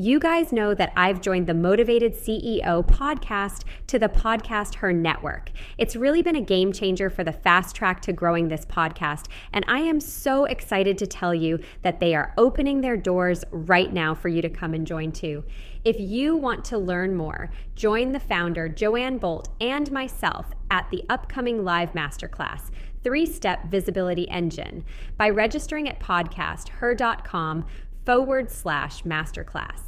You guys know that I've joined the Motivated CEO podcast to the Podcast Her Network. It's really been a game changer for the fast track to growing this podcast, and I am so excited to tell you that they are opening their doors right now for you to come and join too. If you want to learn more, join the founder, Joanne Bolt, and myself at the upcoming live masterclass three step visibility engine by registering at podcasther.com forward slash masterclass.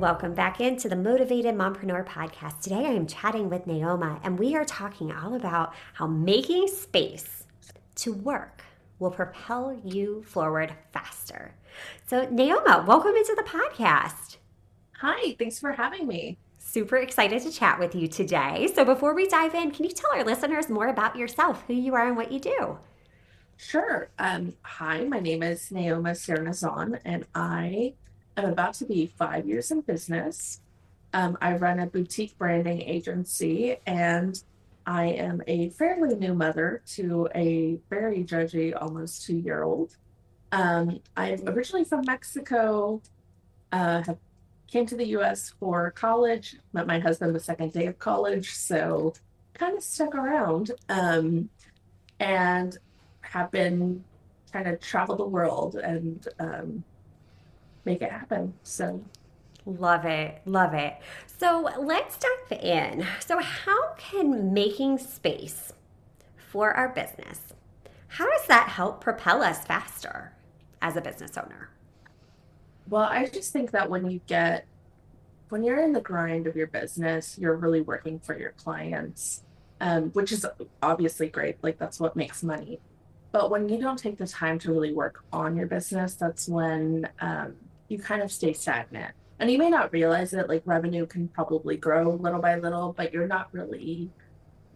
Welcome back into the Motivated Mompreneur podcast. Today I am chatting with Naoma, and we are talking all about how making space to work will propel you forward faster. So, Naoma, welcome into the podcast. Hi, thanks for having me. Super excited to chat with you today. So, before we dive in, can you tell our listeners more about yourself, who you are, and what you do? Sure. Um, hi, my name is Naoma Serna-Zahn, and I I'm about to be five years in business. Um, I run a boutique branding agency and I am a fairly new mother to a very judgy, almost two year old. Um, I'm originally from Mexico, uh, came to the US for college, met my husband the second day of college, so kind of stuck around um, and have been trying to travel the world and um, make it happen. So Love it. Love it. So let's dive in. So, how can making space for our business, how does that help propel us faster as a business owner? Well, I just think that when you get, when you're in the grind of your business, you're really working for your clients, um, which is obviously great. Like, that's what makes money. But when you don't take the time to really work on your business, that's when, um, you kind of stay stagnant. And you may not realize that like revenue can probably grow little by little, but you're not really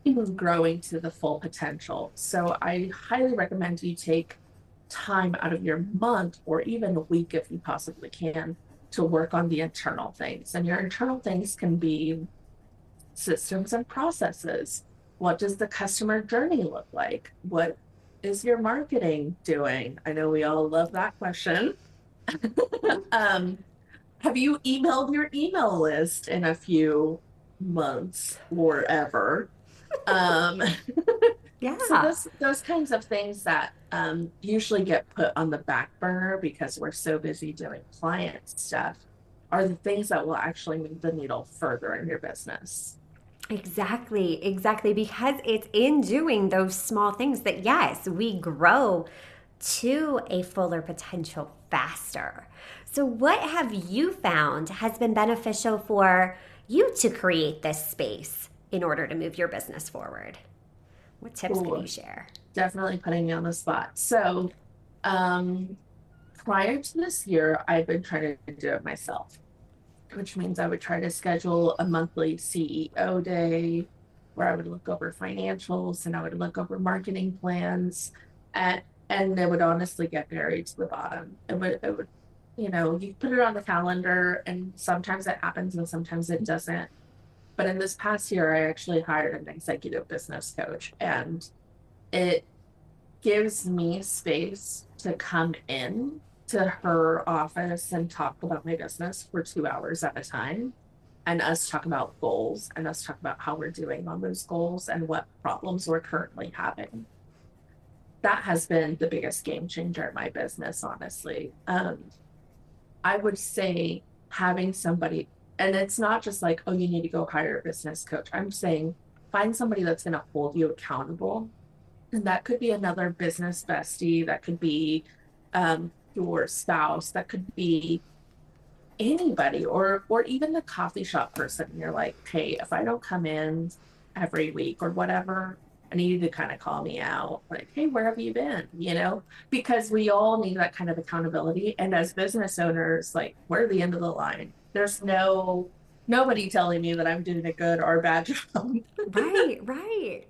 even growing to the full potential. So I highly recommend you take time out of your month or even a week if you possibly can to work on the internal things. And your internal things can be systems and processes. What does the customer journey look like? What is your marketing doing? I know we all love that question. um, have you emailed your email list in a few months or ever? Um, yeah. So those those kinds of things that um, usually get put on the back burner because we're so busy doing client stuff are the things that will actually move the needle further in your business. Exactly, exactly. Because it's in doing those small things that, yes, we grow to a fuller potential faster. So, what have you found has been beneficial for you to create this space in order to move your business forward? What tips Ooh, can you share? Definitely putting me on the spot. So, um, prior to this year, I've been trying to do it myself, which means I would try to schedule a monthly CEO day where I would look over financials and I would look over marketing plans. And and it would honestly get buried to the bottom. It would, it would, you know, you put it on the calendar, and sometimes it happens, and sometimes it doesn't. But in this past year, I actually hired an executive business coach, and it gives me space to come in to her office and talk about my business for two hours at a time and us talk about goals and us talk about how we're doing on those goals and what problems we're currently having that has been the biggest game changer in my business, honestly. Um, I would say having somebody, and it's not just like, oh, you need to go hire a business coach. I'm saying find somebody that's going to hold you accountable. And that could be another business bestie, that could be um, your spouse, that could be anybody, or or even the coffee shop person. You're like, hey, if I don't come in every week or whatever, I need you to kind of call me out, like, hey, where have you been? You know, because we all need that kind of accountability. And as business owners, like, we're the end of the line. There's no nobody telling me that I'm doing a good or bad job. right, right.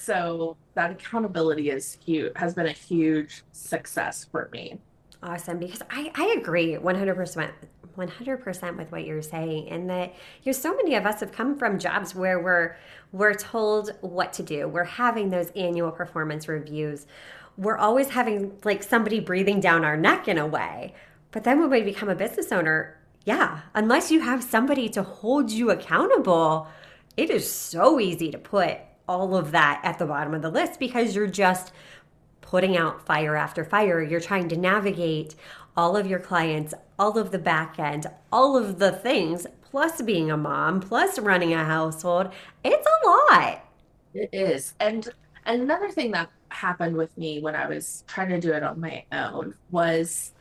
So that accountability is huge, has been a huge success for me. Awesome, because I, I agree 100%. 100% with what you're saying and that you know so many of us have come from jobs where we're we're told what to do. We're having those annual performance reviews. We're always having like somebody breathing down our neck in a way. But then when we become a business owner yeah unless you have somebody to hold you accountable it is so easy to put all of that at the bottom of the list because you're just putting out fire after fire. You're trying to navigate all of your clients, all of the back end, all of the things, plus being a mom, plus running a household. It's a lot. It is. And another thing that happened with me when I was trying to do it on my own was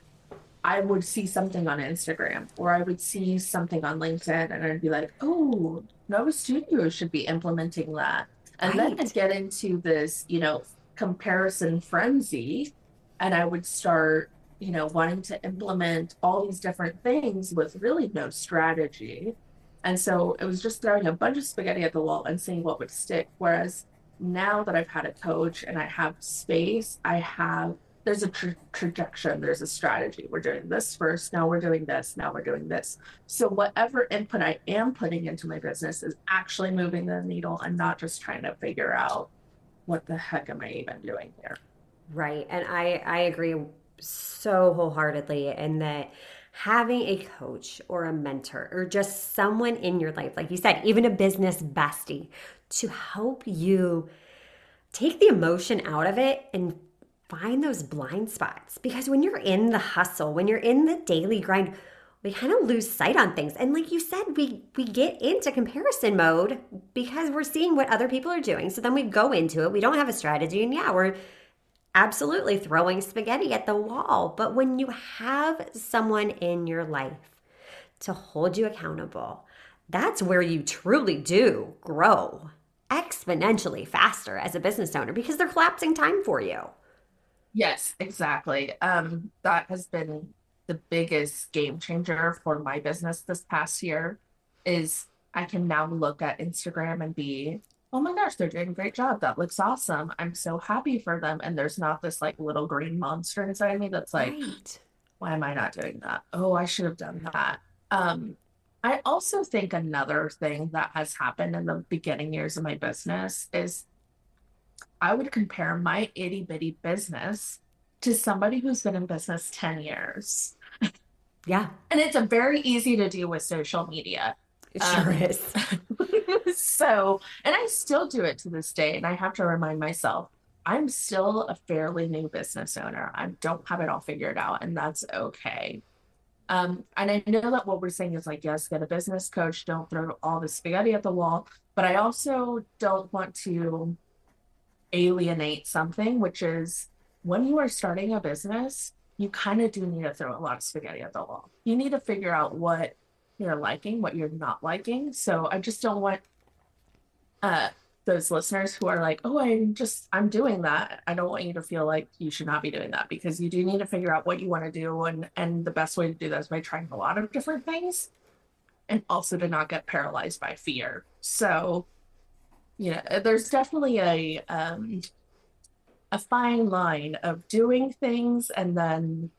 I would see something on Instagram or I would see something on LinkedIn and I'd be like, oh, Nuevo Studio should be implementing that. And right. then I'd get into this, you know, comparison frenzy and I would start, you know, wanting to implement all these different things with really no strategy. And so it was just throwing a bunch of spaghetti at the wall and seeing what would stick. Whereas now that I've had a coach and I have space, I have there's a tra- trajectory, there's a strategy. We're doing this first, now we're doing this, now we're doing this. So whatever input I am putting into my business is actually moving the needle and not just trying to figure out what the heck am I even doing here? Right. And I I agree so wholeheartedly and that having a coach or a mentor or just someone in your life, like you said, even a business bestie, to help you take the emotion out of it and find those blind spots because when you're in the hustle, when you're in the daily grind, we kind of lose sight on things. And like you said, we we get into comparison mode because we're seeing what other people are doing. So then we go into it. We don't have a strategy and yeah, we're absolutely throwing spaghetti at the wall. But when you have someone in your life to hold you accountable, that's where you truly do grow exponentially faster as a business owner because they're collapsing time for you. Yes, exactly. Um, that has been the biggest game changer for my business this past year. Is I can now look at Instagram and be, oh my gosh, they're doing a great job. That looks awesome. I'm so happy for them. And there's not this like little green monster inside me that's like, right. why am I not doing that? Oh, I should have done that. Um, I also think another thing that has happened in the beginning years of my business is I would compare my itty bitty business to somebody who's been in business 10 years. Yeah. And it's a very easy to do with social media. It sure um, is. so, and I still do it to this day. And I have to remind myself, I'm still a fairly new business owner. I don't have it all figured out, and that's okay. Um, and I know that what we're saying is like, yes, get a business coach, don't throw all the spaghetti at the wall. But I also don't want to alienate something, which is when you are starting a business, you kind of do need to throw a lot of spaghetti at the wall. You need to figure out what you're liking, what you're not liking. So I just don't want uh, those listeners who are like, oh, I'm just, I'm doing that. I don't want you to feel like you should not be doing that because you do need to figure out what you want to do. And, and the best way to do that is by trying a lot of different things and also to not get paralyzed by fear. So yeah, there's definitely a um, a fine line of doing things and then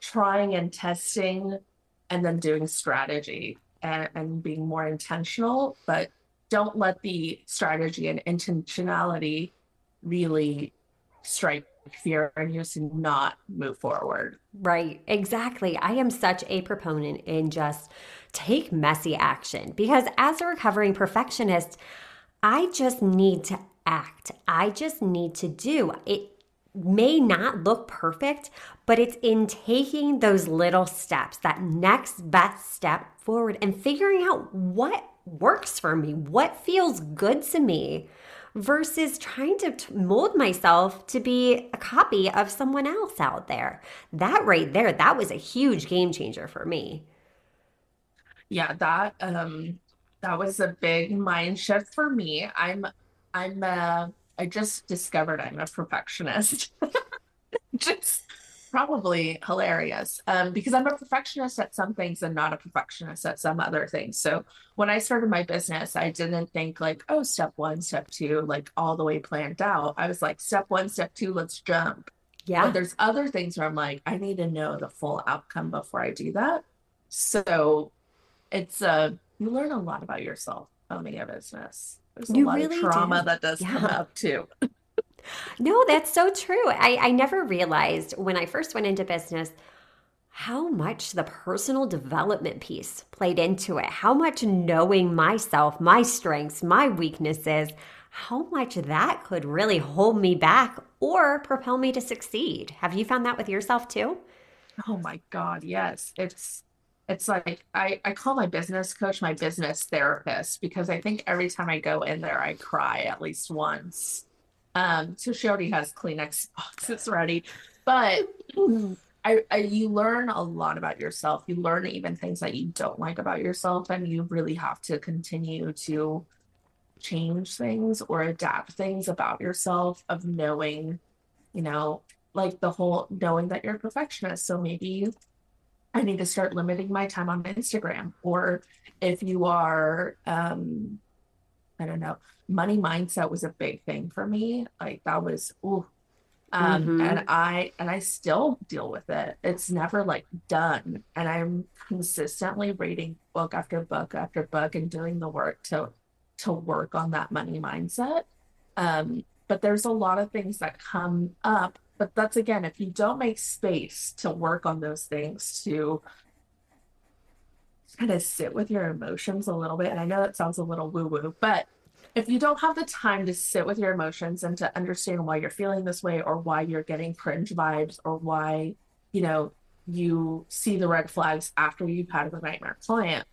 trying and testing and then doing strategy and, and being more intentional, but don't let the strategy and intentionality really strike fear and you just not move forward. Right, exactly. I am such a proponent in just take messy action because as a recovering perfectionist, I just need to act. I just need to do. It may not look perfect, but it's in taking those little steps, that next best step forward, and figuring out what works for me, what feels good to me, versus trying to mold myself to be a copy of someone else out there. That right there, that was a huge game changer for me. Yeah, that um that was a big mind shift for me. I'm I'm uh I just discovered I'm a perfectionist. just probably hilarious um, because I'm a perfectionist at some things and not a perfectionist at some other things. So when I started my business, I didn't think like, oh, step one, step two, like all the way planned out. I was like, step one, step two, let's jump. Yeah. But there's other things where I'm like, I need to know the full outcome before I do that. So it's uh you learn a lot about yourself owning a business. There's a you lot really of trauma do. that does yeah. come up too. no, that's so true. I, I never realized when I first went into business how much the personal development piece played into it, how much knowing myself, my strengths, my weaknesses, how much that could really hold me back or propel me to succeed. Have you found that with yourself too? Oh my God, yes. It's it's like I, I call my business coach my business therapist because I think every time I go in there I cry at least once. Um, so she already has Kleenex boxes ready. But I, I you learn a lot about yourself. You learn even things that you don't like about yourself, and you really have to continue to change things or adapt things about yourself of knowing, you know, like the whole knowing that you're a perfectionist. So maybe I need to start limiting my time on Instagram. Or if you are, um, I don't know, money mindset was a big thing for me. Like that was, ooh. Um, mm-hmm. and I and I still deal with it. It's never like done. And I'm consistently reading book after book after book and doing the work to to work on that money mindset. Um, but there's a lot of things that come up but that's again if you don't make space to work on those things to kind of sit with your emotions a little bit and i know that sounds a little woo woo but if you don't have the time to sit with your emotions and to understand why you're feeling this way or why you're getting cringe vibes or why you know you see the red flags after you've had a nightmare client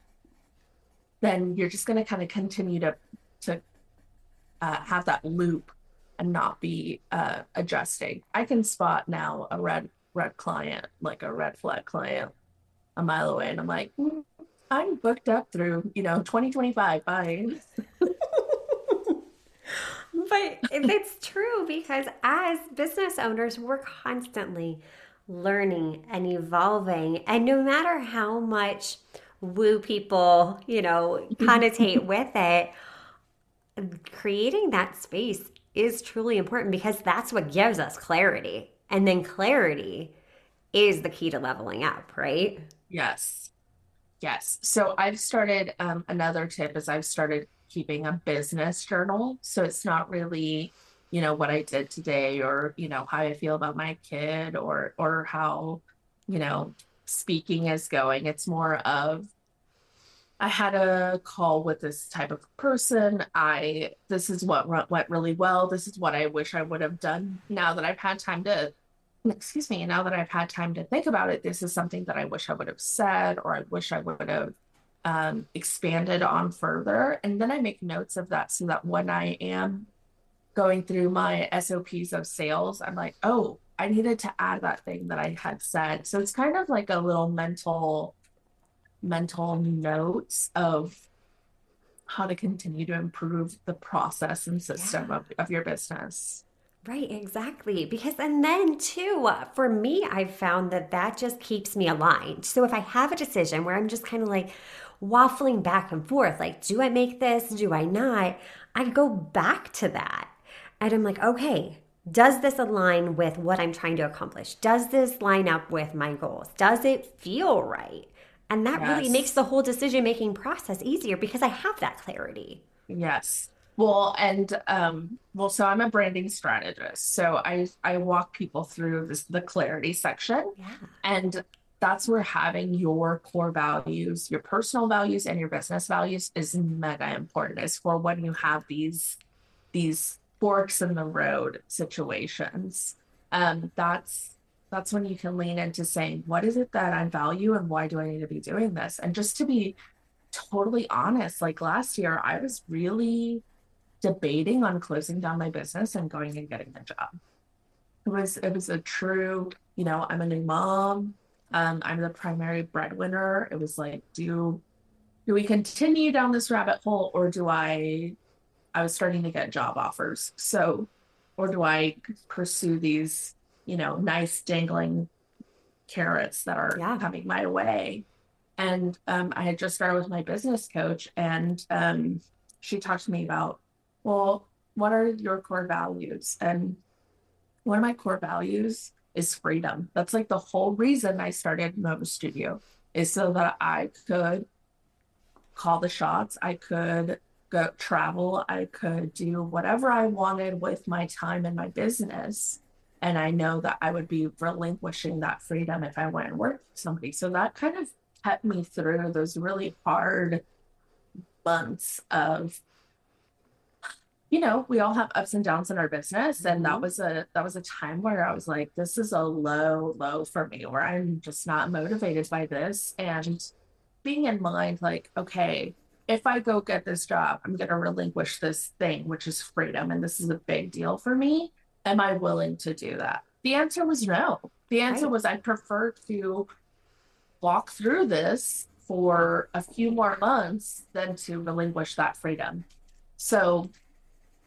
then you're just going to kind of continue to to uh, have that loop and not be uh, adjusting. I can spot now a red red client, like a red flag client, a mile away, and I'm like, mm, I'm booked up through you know 2025. Bye. but it's true because as business owners, we're constantly learning and evolving, and no matter how much woo people, you know, connotate with it, creating that space is truly important because that's what gives us clarity. And then clarity is the key to leveling up, right? Yes. Yes. So I've started um, another tip is I've started keeping a business journal. So it's not really, you know, what I did today or, you know, how I feel about my kid or or how, you know, speaking is going. It's more of I had a call with this type of person. I this is what went really well. This is what I wish I would have done. Now that I've had time to excuse me, now that I've had time to think about it, this is something that I wish I would have said or I wish I would have um, expanded on further. And then I make notes of that so that when I am going through my SOPs of sales, I'm like, oh, I needed to add that thing that I had said. So it's kind of like a little mental mental notes of how to continue to improve the process and system yeah. of, of your business. Right, exactly. Because, and then too, for me, I've found that that just keeps me aligned. So if I have a decision where I'm just kind of like waffling back and forth, like, do I make this? Do I not? I go back to that. And I'm like, okay, does this align with what I'm trying to accomplish? Does this line up with my goals? Does it feel right? And that yes. really makes the whole decision making process easier because I have that clarity. Yes. Well, and um, well, so I'm a branding strategist. So I I walk people through this the clarity section. Yeah. And that's where having your core values, your personal values and your business values is mega important. Is for when you have these these forks in the road situations. Um, that's that's when you can lean into saying, what is it that I value and why do I need to be doing this? And just to be totally honest, like last year, I was really debating on closing down my business and going and getting a job. It was it was a true, you know, I'm a new mom. Um, I'm the primary breadwinner. It was like, do do we continue down this rabbit hole or do I I was starting to get job offers. So or do I pursue these you know, nice dangling carrots that are Yeah. coming my way. And um, I had just started with my business coach, and um, she talked to me about, well, what are your core values? And one of my core values is freedom. That's like the whole reason I started Nuevo Studio is so that I could call the shots. I could go travel. I could do whatever I wanted with my time and my business. And I know that I would be relinquishing that freedom if I went and worked with somebody. So that kind of kept me through those really hard months of you know we all have ups and downs in our business and that Mhm. was a that was a time where i was like this is a low low for me where i'm just not motivated by this and being in mind like okay if i go get this job i'm going to relinquish this thing which is freedom and this is a big deal for me am i willing to do that the answer was no the answer Right. was i prefer to walk through this for a few more months than to relinquish that freedom so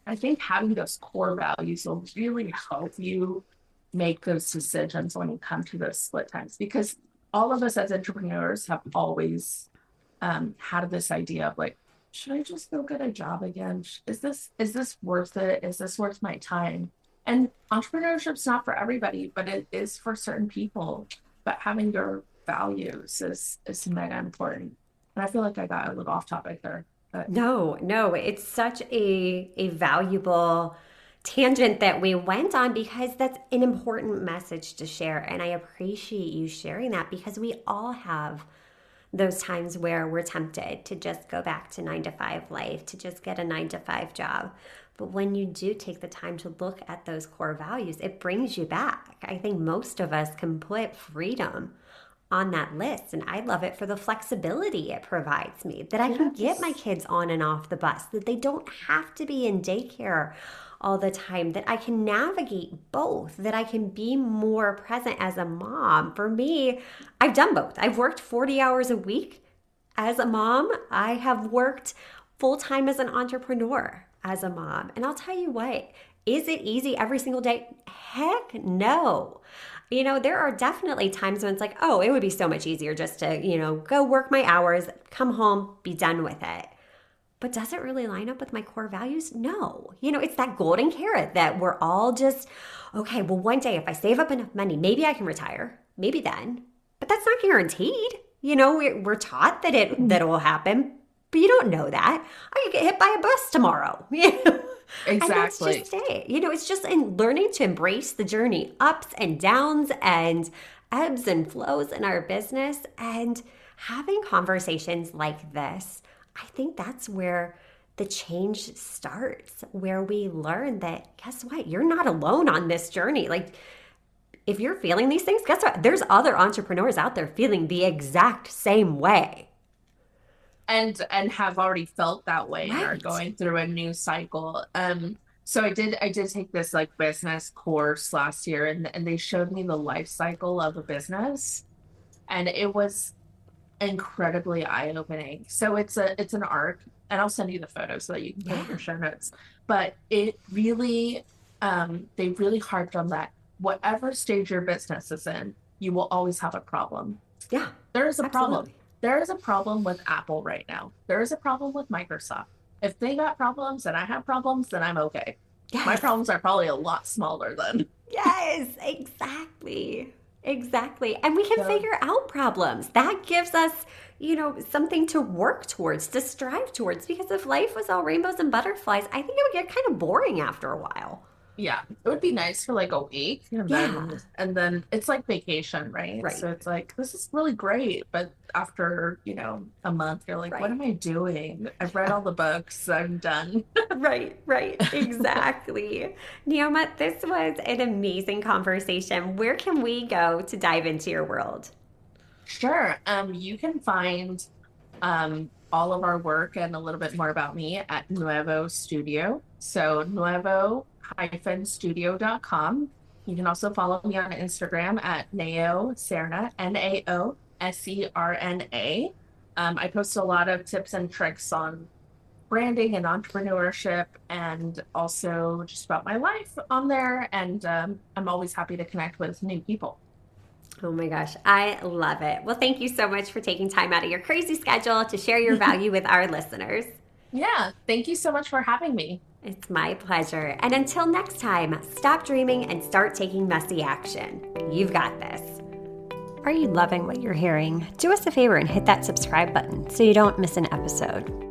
I think having those core values will really help you make those decisions when you come to those split times because all of us as entrepreneurs have always um, had this idea of like, should I just go get a job again? Is this is this worth it? Is this worth my time? And entrepreneurship's not for everybody, but it is for certain people. But having your values is is mega important. And I feel like I got a little off topic there. But No, no, it's such a a valuable tangent that we went on because that's an important message to share and I appreciate you sharing that because we all have those times where we're tempted to just go back to 9 to 5 life, to just get a 9 to 5 job. But when you do take the time to look at those core values, it brings you back. I think most of us can put freedom on that list. And I love it for the flexibility it provides me that I can get my kids on and off the bus, that they don't have to be in daycare all the time, that I can navigate both, that I can be more present as a mom. For me, I've done both. I've worked 40 hours a week as a mom, I have worked full time as an entrepreneur as a mom. And I'll tell you what, is it easy every single day? Heck no. You know, there are definitely times when it's like, oh, it would be so much easier just to, you know, go work my hours, come home, be done with it. But does it really line up with my core values? No. You know, it's that golden carrot that we're all just, okay, well, one day if I save up enough money, maybe I can retire. Maybe then. But that's not guaranteed. You know, we're, we're taught that it that it will happen, but you don't know that. I could get hit by a bus tomorrow. You know? exactly. And that's just it. You know, it's just in learning to embrace the journey, ups and downs and ebbs and flows in our business and having conversations like this. I think that's where the change starts, where we learn that guess what? You're not alone on this journey. Like if you're feeling these things, guess what? There's other entrepreneurs out there feeling the exact same way. And and have already felt that way and are going through a new cycle. Um so i did i did take this like business course last year and and they showed me the life cycle of a business and it was incredibly eye-opening. So it's a it's an arc and i'll send you the photo so that you can put it in your show notes. But it really um they really harped on that. Whatever stage your business is in you will always have a problem. Yeah. there is a problem. absolutely. There is a problem with Apple right now. There is a problem with Microsoft. If they got problems and I have problems, then I'm okay. My problems are probably a lot smaller than. Yes, exactly. Exactly. And we can So- figure out problems. That gives us, you know, something to work towards, to strive towards. Because if life was all rainbows and butterflies, I think it would get kind of boring after a while. Yeah, it would be nice for like a week, and then and then it's like vacation, right? Right. So it's like this is really great, but after you know a month, you're like, Right. what am I doing? I've read all the books. I'm done. right, right. Exactly. Naoma, this was an amazing conversation. Where can we go to dive into your world? Sure. Um, you can find um, all of our work and a little bit more about me at Nuevo Studio. So nuevo-studio.com. You can also follow me on Instagram at Nao Serna, N-A-O S-E-R-N-A. Um, I post a lot of tips and tricks on branding and entrepreneurship and also just about my life on there. And um, I'm always happy to connect with new people. Oh my gosh, I love it. Well, thank you so much for taking time out of your crazy schedule to share your value with our listeners. Yeah, thank you so much for having me. It's my pleasure. And until next time, stop dreaming and start taking messy action. You've got this. Are you loving what you're hearing? Do us a favor and hit that subscribe button so you don't miss an episode.